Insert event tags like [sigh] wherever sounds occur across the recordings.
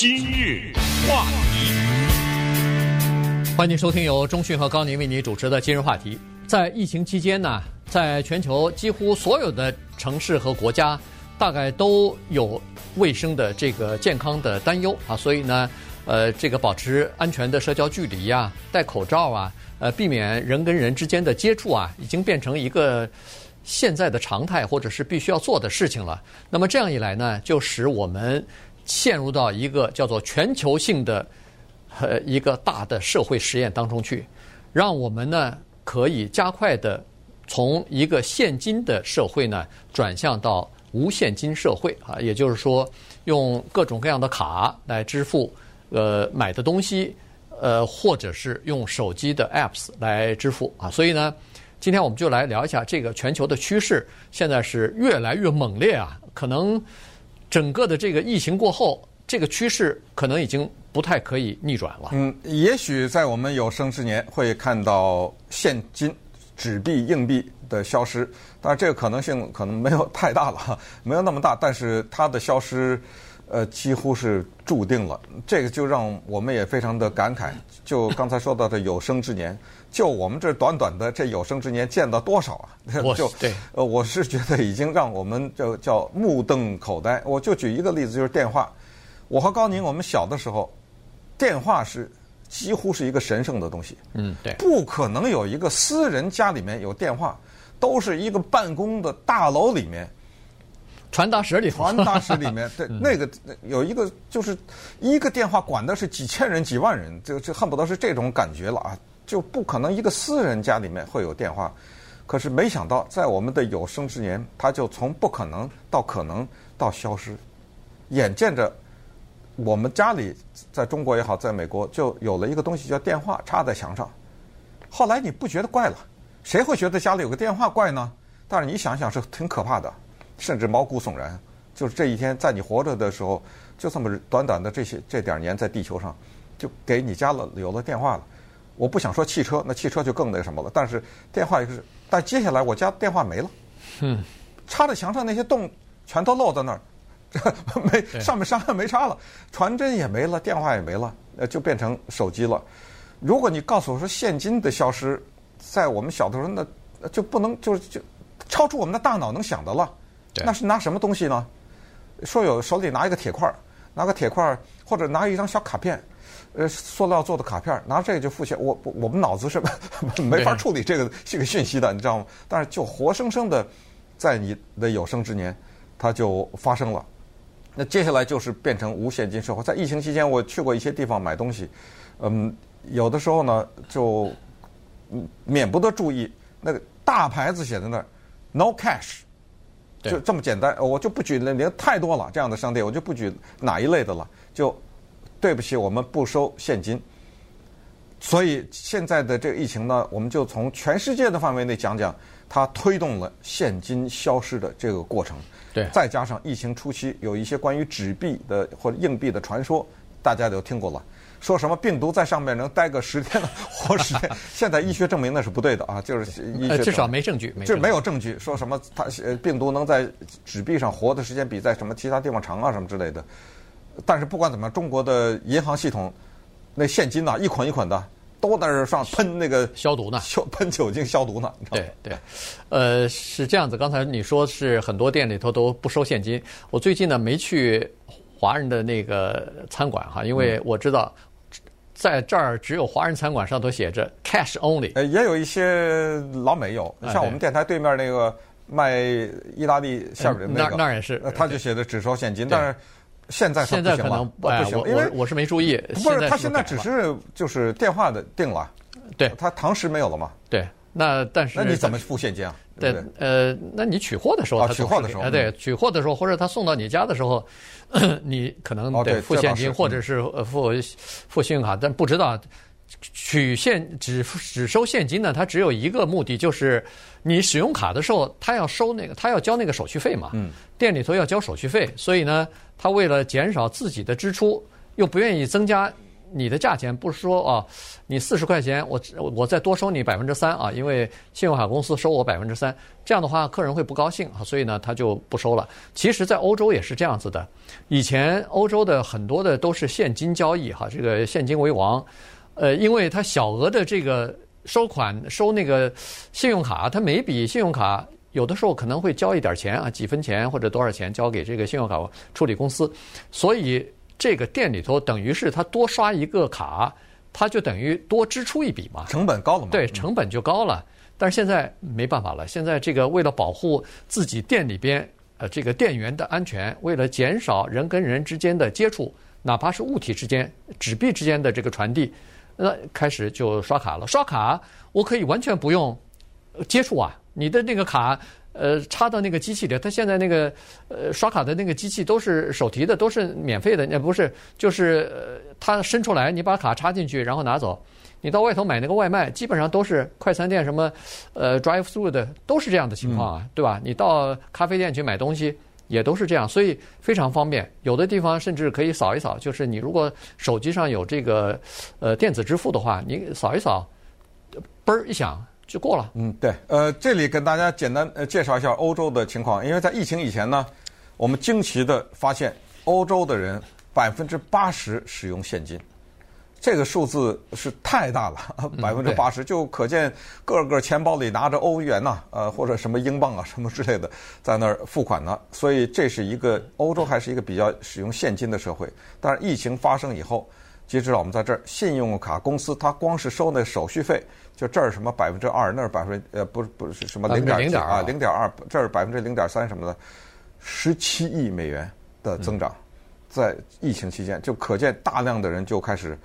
今日话题，欢迎收听由中讯和高宁为你主持的今日话题。在疫情期间呢，在全球几乎所有的城市和国家，大概都有卫生的这个健康的担忧啊，所以呢，呃，这个保持安全的社交距离呀，戴口罩啊，呃，避免人跟人之间的接触啊，已经变成一个现在的常态，或者是必须要做的事情了。那么这样一来呢，就使我们陷入到一个叫做全球性的呃一个大的社会实验当中去，让我们呢可以加快的从一个现金的社会呢转向到无现金社会啊，也就是说用各种各样的卡来支付呃买的东西，呃或者是用手机的 apps 来支付啊，所以呢，今天我们就来聊一下这个全球的趋势，现在是越来越猛烈啊，可能。整个的这个疫情过后，这个趋势可能已经不太可以逆转了。嗯，也许在我们有生之年会看到现金、纸币、硬币的消失，但是这个可能性可能没有太大了，没有那么大。但是它的消失，呃，几乎是注定了。这个就让我们也非常的感慨。就刚才说到的有生之年。就我们这短短的这有生之年见到多少啊？[laughs] 就对，呃，我是觉得已经让我们就叫目瞪口呆。我就举一个例子，就是电话。我和高宁，我们小的时候，电话是几乎是一个神圣的东西。嗯，对。不可能有一个私人家里面有电话，都是一个办公的大楼里面，传达室里，传达室里面，对，那个有一个就是一个电话管的是几千人、几万人，就就恨不得是这种感觉了啊。就不可能一个私人家里面会有电话，可是没想到在我们的有生之年，它就从不可能到可能到消失，眼见着我们家里在中国也好，在美国就有了一个东西叫电话插在墙上。后来你不觉得怪了？谁会觉得家里有个电话怪呢？但是你想想是挺可怕的，甚至毛骨悚然。就是这一天在你活着的时候，就这么短短的这些这点年在地球上，就给你家了有了电话了。我不想说汽车，那汽车就更那什么了。但是电话也是，但接下来我家电话没了，嗯，插在墙上那些洞全都漏在那儿，没上面商量没插了，传真也没了，电话也没了，呃，就变成手机了。如果你告诉我说现金的消失，在我们小的时候，那就不能就是就超出我们的大脑能想的了。那是拿什么东西呢？说有手里拿一个铁块，拿个铁块，或者拿一张小卡片。呃，塑料做的卡片，拿这个就付钱。我我们脑子是 [laughs] 没法处理这个这个讯息的，你知道吗？但是就活生生的，在你的有生之年，它就发生了。那接下来就是变成无现金社会。在疫情期间，我去过一些地方买东西，嗯，有的时候呢，就免不得注意那个大牌子写在那儿，no cash，就这么简单。我就不举那太多了这样的商店，我就不举哪一类的了，就。对不起，我们不收现金。所以现在的这个疫情呢，我们就从全世界的范围内讲讲，它推动了现金消失的这个过程。对，再加上疫情初期有一些关于纸币的或者硬币的传说，大家都听过了，说什么病毒在上面能待个十天活十天。[laughs] 现在医学证明那是不对的啊，就是医学至少没证据，这没有证据说什么它病毒能在纸币上活的时间比在什么其他地方长啊什么之类的。但是不管怎么样，中国的银行系统那现金呐，一捆一捆的都在这上喷那个消毒呢，消喷酒精消毒呢。对对，呃，是这样子。刚才你说是很多店里头都不收现金。我最近呢没去华人的那个餐馆哈，因为我知道在这儿只有华人餐馆上头写着 cash only。呃，也有一些老美有，像我们电台对面那个卖意大利馅饼的那个，那那也是，他就写的只收现金，但是。现在现在可能不行，因为我是没注意。不是，他现在只是就是电话的定了，对，他堂食没有了嘛？对，那但是那你怎么付现金啊？对，呃，那你取货的时候，取货的时候，对，取货的时候或者他送到你家的时候，[coughs] 你可能得付现金或者是付付信用卡，但不知道。取现只只收现金呢？它只有一个目的，就是你使用卡的时候，他要收那个，他要交那个手续费嘛。嗯。店里头要交手续费，所以呢，他为了减少自己的支出，又不愿意增加你的价钱不是说啊，你四十块钱，我我再多收你百分之三啊，因为信用卡公司收我百分之三，这样的话客人会不高兴啊，所以呢他就不收了。其实，在欧洲也是这样子的，以前欧洲的很多的都是现金交易哈，这个现金为王，呃，因为它小额的这个收款收那个信用卡，它每笔信用卡有的时候可能会交一点钱啊，几分钱或者多少钱交给这个信用卡处理公司，所以。这个店里头等于是他多刷一个卡，他就等于多支出一笔嘛，成本高了嘛？对，成本就高了。但是现在没办法了，现在这个为了保护自己店里边呃这个店员的安全，为了减少人跟人之间的接触，哪怕是物体之间、纸币之间的这个传递，那开始就刷卡了。刷卡我可以完全不用接触啊，你的那个卡。呃，插到那个机器里，它现在那个呃刷卡的那个机器都是手提的，都是免费的，那不是就是呃，他伸出来，你把卡插进去，然后拿走。你到外头买那个外卖，基本上都是快餐店什么呃 drive through 的，都是这样的情况啊，对吧？你到咖啡店去买东西也都是这样，所以非常方便。有的地方甚至可以扫一扫，就是你如果手机上有这个呃电子支付的话，你扫一扫，嘣儿一响。就过了。嗯，对。呃，这里跟大家简单呃介绍一下欧洲的情况，因为在疫情以前呢，我们惊奇的发现，欧洲的人百分之八十使用现金，这个数字是太大了，[laughs] 百分之八十就可见个个钱包里拿着欧元呐、啊，呃或者什么英镑啊什么之类的 [laughs] 在那儿付款呢，所以这是一个欧洲还是一个比较使用现金的社会。但是疫情发生以后，截止到我们在这儿，信用卡公司它光是收那手续费。就这儿什么百分之二，那儿百分呃不是不是什么零点几啊零点二，这儿百分之零点三什么的，十七亿美元的增长，在疫情期间就可见大量的人就开始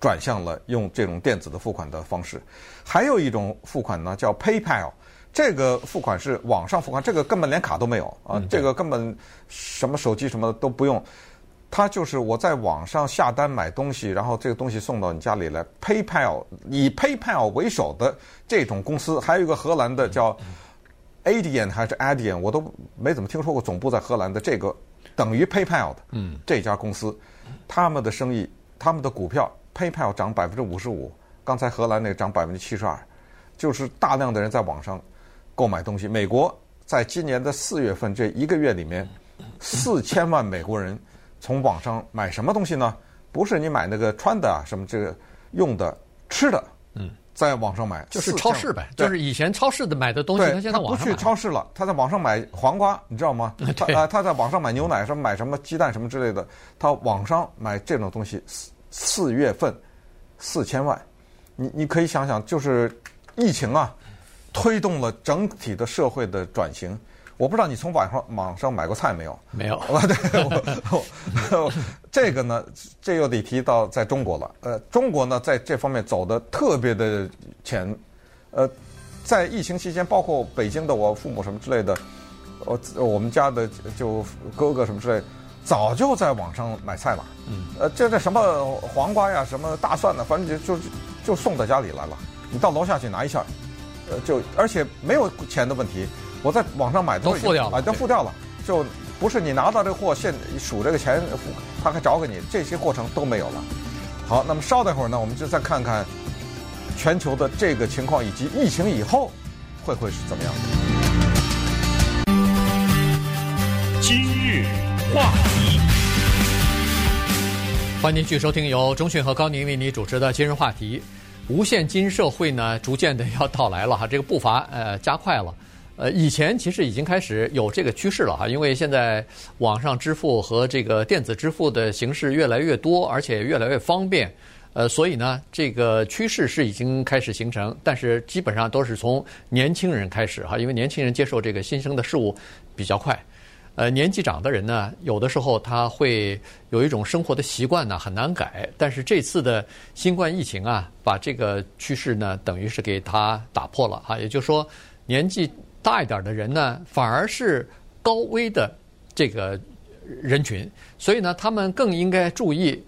转向了用这种电子的付款的方式。还有一种付款呢叫 PayPal，这个付款是网上付款，这个根本连卡都没有啊，这个根本什么手机什么的都不用。它就是我在网上下单买东西，然后这个东西送到你家里来。PayPal 以 PayPal 为首的这种公司，还有一个荷兰的叫 Adyen 还是 Adyen，我都没怎么听说过。总部在荷兰的这个等于 PayPal 的这家公司，他们的生意，他们的股票 PayPal 涨百分之五十五，刚才荷兰那个涨百分之七十二，就是大量的人在网上购买东西。美国在今年的四月份这一个月里面，四千万美国人。从网上买什么东西呢？不是你买那个穿的啊，什么这个用的、吃的，嗯，在网上买就是超市呗，就是以前超市的买的东西，他现在网上买。不去超市了，他在网上买黄瓜，你知道吗？他啊他在网上买牛奶，什么买什么鸡蛋什么之类的，他网上买这种东西，四四月份四千万，你你可以想想，就是疫情啊，推动了整体的社会的转型。我不知道你从网上网上买过菜没有？没有。啊，对，这个呢，这又得提到在中国了。呃，中国呢，在这方面走的特别的前。呃，在疫情期间，包括北京的我父母什么之类的，我我们家的就哥哥什么之类，早就在网上买菜了。嗯。呃，这这什么黄瓜呀，什么大蒜呢，反正就就就送到家里来了。你到楼下去拿一下，呃，就而且没有钱的问题。我在网上买的都付掉了，啊，都付掉了，就不是你拿到这个货现数这个钱，他还找给你，这些过程都没有了。好，那么稍等会儿呢，我们就再看看全球的这个情况以及疫情以后会会是怎么样的。话题，欢迎继续收听由中讯和高宁为你主持的今日话题。无现金社会呢，逐渐的要到来了哈，这个步伐呃加快了。呃，以前其实已经开始有这个趋势了哈，因为现在网上支付和这个电子支付的形式越来越多，而且越来越方便，呃，所以呢，这个趋势是已经开始形成，但是基本上都是从年轻人开始哈，因为年轻人接受这个新生的事物比较快，呃，年纪长的人呢，有的时候他会有一种生活的习惯呢很难改，但是这次的新冠疫情啊，把这个趋势呢等于是给他打破了哈，也就是说年纪。大一点的人呢，反而是高危的这个人群，所以呢，他们更应该注意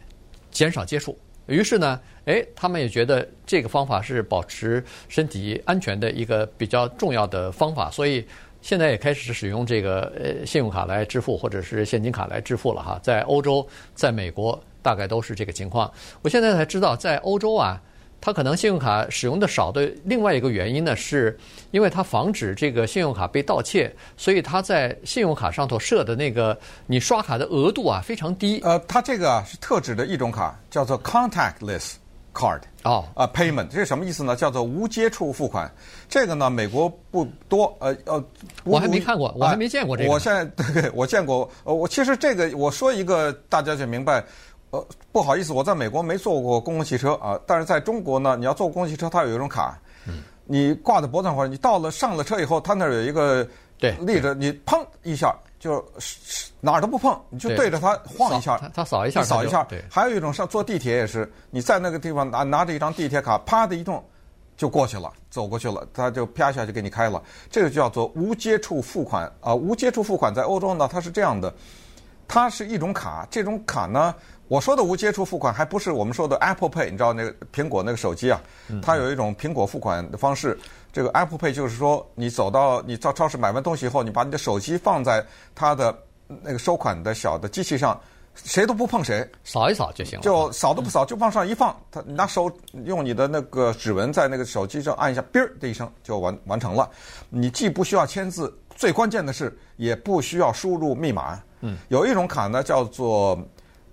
减少接触。于是呢，哎，他们也觉得这个方法是保持身体安全的一个比较重要的方法，所以现在也开始使用这个呃信用卡来支付，或者是现金卡来支付了哈。在欧洲，在美国，大概都是这个情况。我现在才知道，在欧洲啊，它可能信用卡使用的少的另外一个原因呢，是因为它防止这个信用卡被盗窃，所以它在信用卡上头设的那个你刷卡的额度啊非常低。呃，它这个是特指的一种卡，叫做 contactless。Card 哦啊，payment 这是什么意思呢？叫做无接触付款。这个呢，美国不多，呃呃，我还没看过，我还没见过这个。我现在 [laughs] 对，我见过。呃，我其实这个我说一个，大家就明白。呃，不好意思，我在美国没坐过公共汽车啊，但是在中国呢，你要坐公共汽车，它有一种卡，嗯，你挂在脖子上，或者你到了上了车以后，它那儿有一个对立着，你砰一下。就是哪儿都不碰，你就对着它晃一下，它扫一下，扫一下。对，还有一种上坐地铁也是，你在那个地方拿拿着一张地铁卡，啪的一动就过去了，走过去了，它就啪一下就给你开了。这个就叫做无接触付款啊、呃！无接触付款在欧洲呢，它是这样的，它是一种卡，这种卡呢，我说的无接触付款还不是我们说的 Apple Pay，你知道那个苹果那个手机啊，它有一种苹果付款的方式。这个 Apple Pay 就是说，你走到你到超市买完东西以后，你把你的手机放在它的那个收款的小的机器上，谁都不碰谁，扫一扫就行了。就扫都不扫，就往上一放，它拿手用你的那个指纹在那个手机上按一下，哔儿的一声就完完成了。你既不需要签字，最关键的是也不需要输入密码。嗯，有一种卡呢叫做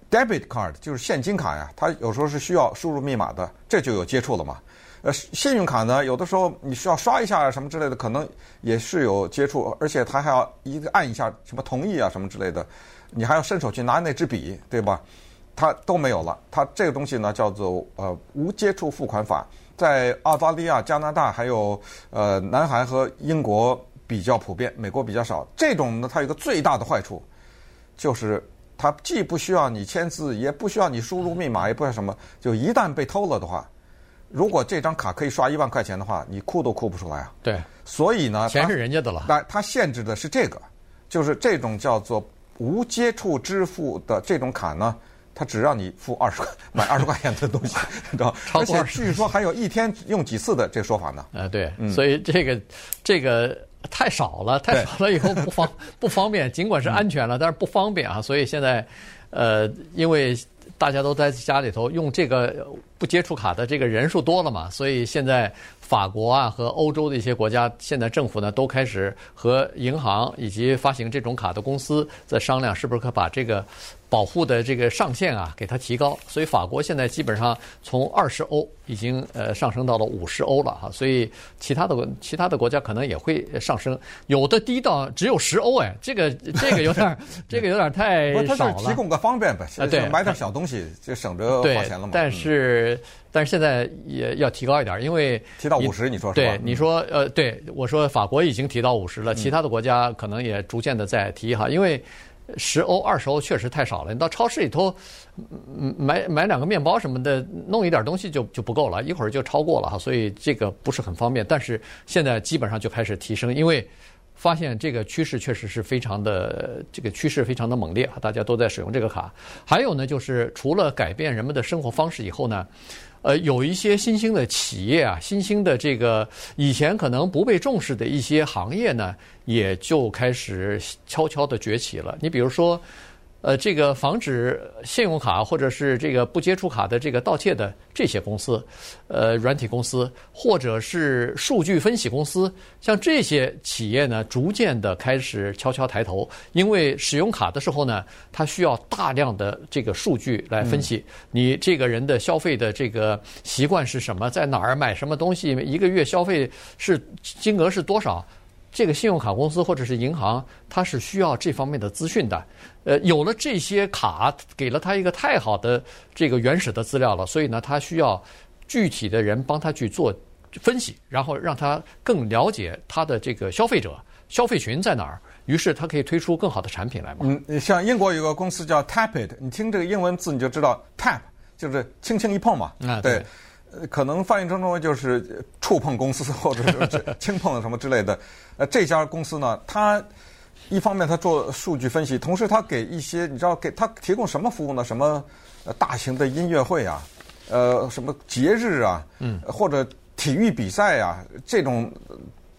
Debit Card，就是现金卡呀，它有时候是需要输入密码的，这就有接触了嘛。呃，信用卡呢，有的时候你需要刷一下什么之类的，可能也是有接触，而且它还要一个按一下什么同意啊什么之类的，你还要伸手去拿那支笔，对吧？它都没有了。它这个东西呢叫做呃无接触付款法，在澳大利亚、加拿大还有呃南韩和英国比较普遍，美国比较少。这种呢，它有一个最大的坏处，就是它既不需要你签字，也不需要你输入密码，也不需要什么，就一旦被偷了的话。如果这张卡可以刷一万块钱的话，你哭都哭不出来啊！对，所以呢，钱是人家的了。但它限制的是这个，就是这种叫做无接触支付的这种卡呢，它只让你付二十块，买二十块钱的东西，[laughs] 知道？而且据说还有一天用几次的这说法呢。呃，对，所以这个这个太少了，太少了以后不方 [laughs] 不方便，尽管是安全了，但是不方便啊。所以现在，呃，因为。大家都在家里头用这个不接触卡的这个人数多了嘛，所以现在法国啊和欧洲的一些国家，现在政府呢都开始和银行以及发行这种卡的公司在商量，是不是可把这个。保护的这个上限啊，给它提高，所以法国现在基本上从二十欧已经呃上升到了五十欧了哈，所以其他的其他的国家可能也会上升，有的低到只有十欧哎，这个这个有点 [laughs] 这个有点太少了。它是提供个方便呗，啊对，买点小东西就省着花钱了嘛。但是但是现在也要提高一点，因为提到五十，你说是吧？对，你说呃，对我说法国已经提到五十了，其他的国家可能也逐渐的在提哈，因为。十欧、二十欧确实太少了。你到超市里头，买买两个面包什么的，弄一点东西就就不够了，一会儿就超过了哈。所以这个不是很方便。但是现在基本上就开始提升，因为发现这个趋势确实是非常的，这个趋势非常的猛烈啊！大家都在使用这个卡。还有呢，就是除了改变人们的生活方式以后呢。呃，有一些新兴的企业啊，新兴的这个以前可能不被重视的一些行业呢，也就开始悄悄的崛起了。你比如说。呃，这个防止信用卡或者是这个不接触卡的这个盗窃的这些公司，呃，软体公司或者是数据分析公司，像这些企业呢，逐渐的开始悄悄抬头，因为使用卡的时候呢，它需要大量的这个数据来分析你这个人的消费的这个习惯是什么，在哪儿买什么东西，一个月消费是金额是多少。这个信用卡公司或者是银行，它是需要这方面的资讯的。呃，有了这些卡，给了他一个太好的这个原始的资料了，所以呢，他需要具体的人帮他去做分析，然后让他更了解他的这个消费者消费群在哪儿，于是他可以推出更好的产品来嘛。嗯，像英国有个公司叫 Tapit，你听这个英文字你就知道 Tap 就是轻轻一碰嘛。啊，对。可能翻译成中文就是触碰公司或者是 [laughs] 轻碰什么之类的。呃，这家公司呢，它一方面它做数据分析，同时它给一些你知道给它提供什么服务呢？什么呃大型的音乐会啊，呃什么节日啊，嗯，或者体育比赛啊，这种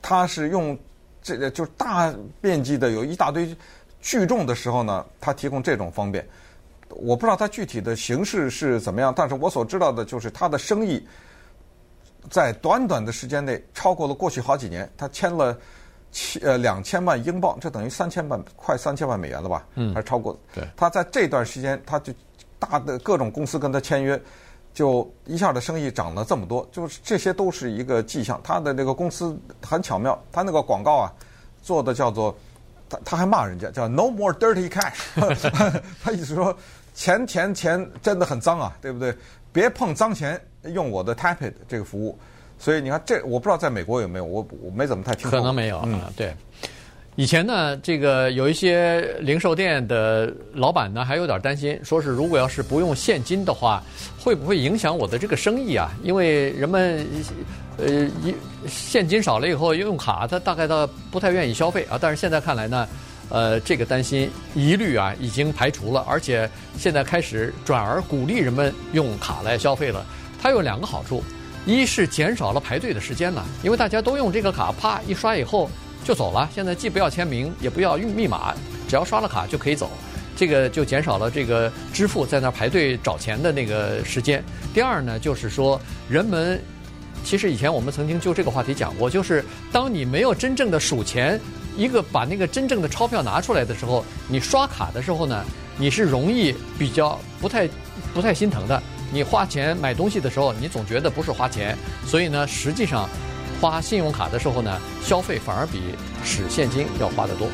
它是用这个就是大面积的有一大堆聚众的时候呢，它提供这种方便。我不知道它具体的形式是怎么样，但是我所知道的就是它的生意在短短的时间内超过了过去好几年。它签了七呃两千万英镑，这等于三千万快三千万美元了吧？嗯，还是超过。对，它在这段时间，它就大的各种公司跟他签约，就一下的生意涨了这么多，就是这些都是一个迹象。他的那个公司很巧妙，他那个广告啊做的叫做。他他还骂人家叫 “No more dirty cash”，[laughs] 他意思说钱钱钱真的很脏啊，对不对？别碰脏钱，用我的 Tapit 这个服务。所以你看，这我不知道在美国有没有，我我没怎么太听说。可能没有啊，对。以前呢，这个有一些零售店的老板呢，还有点担心，说是如果要是不用现金的话，会不会影响我的这个生意啊？因为人们。呃，一现金少了以后用卡，他大概他不太愿意消费啊。但是现在看来呢，呃，这个担心疑虑啊已经排除了，而且现在开始转而鼓励人们用卡来消费了。它有两个好处，一是减少了排队的时间了，因为大家都用这个卡，啪一刷以后就走了。现在既不要签名，也不要用密码，只要刷了卡就可以走，这个就减少了这个支付在那排队找钱的那个时间。第二呢，就是说人们。其实以前我们曾经就这个话题讲过，就是当你没有真正的数钱，一个把那个真正的钞票拿出来的时候，你刷卡的时候呢，你是容易比较不太不太心疼的。你花钱买东西的时候，你总觉得不是花钱，所以呢，实际上花信用卡的时候呢，消费反而比使现金要花得多。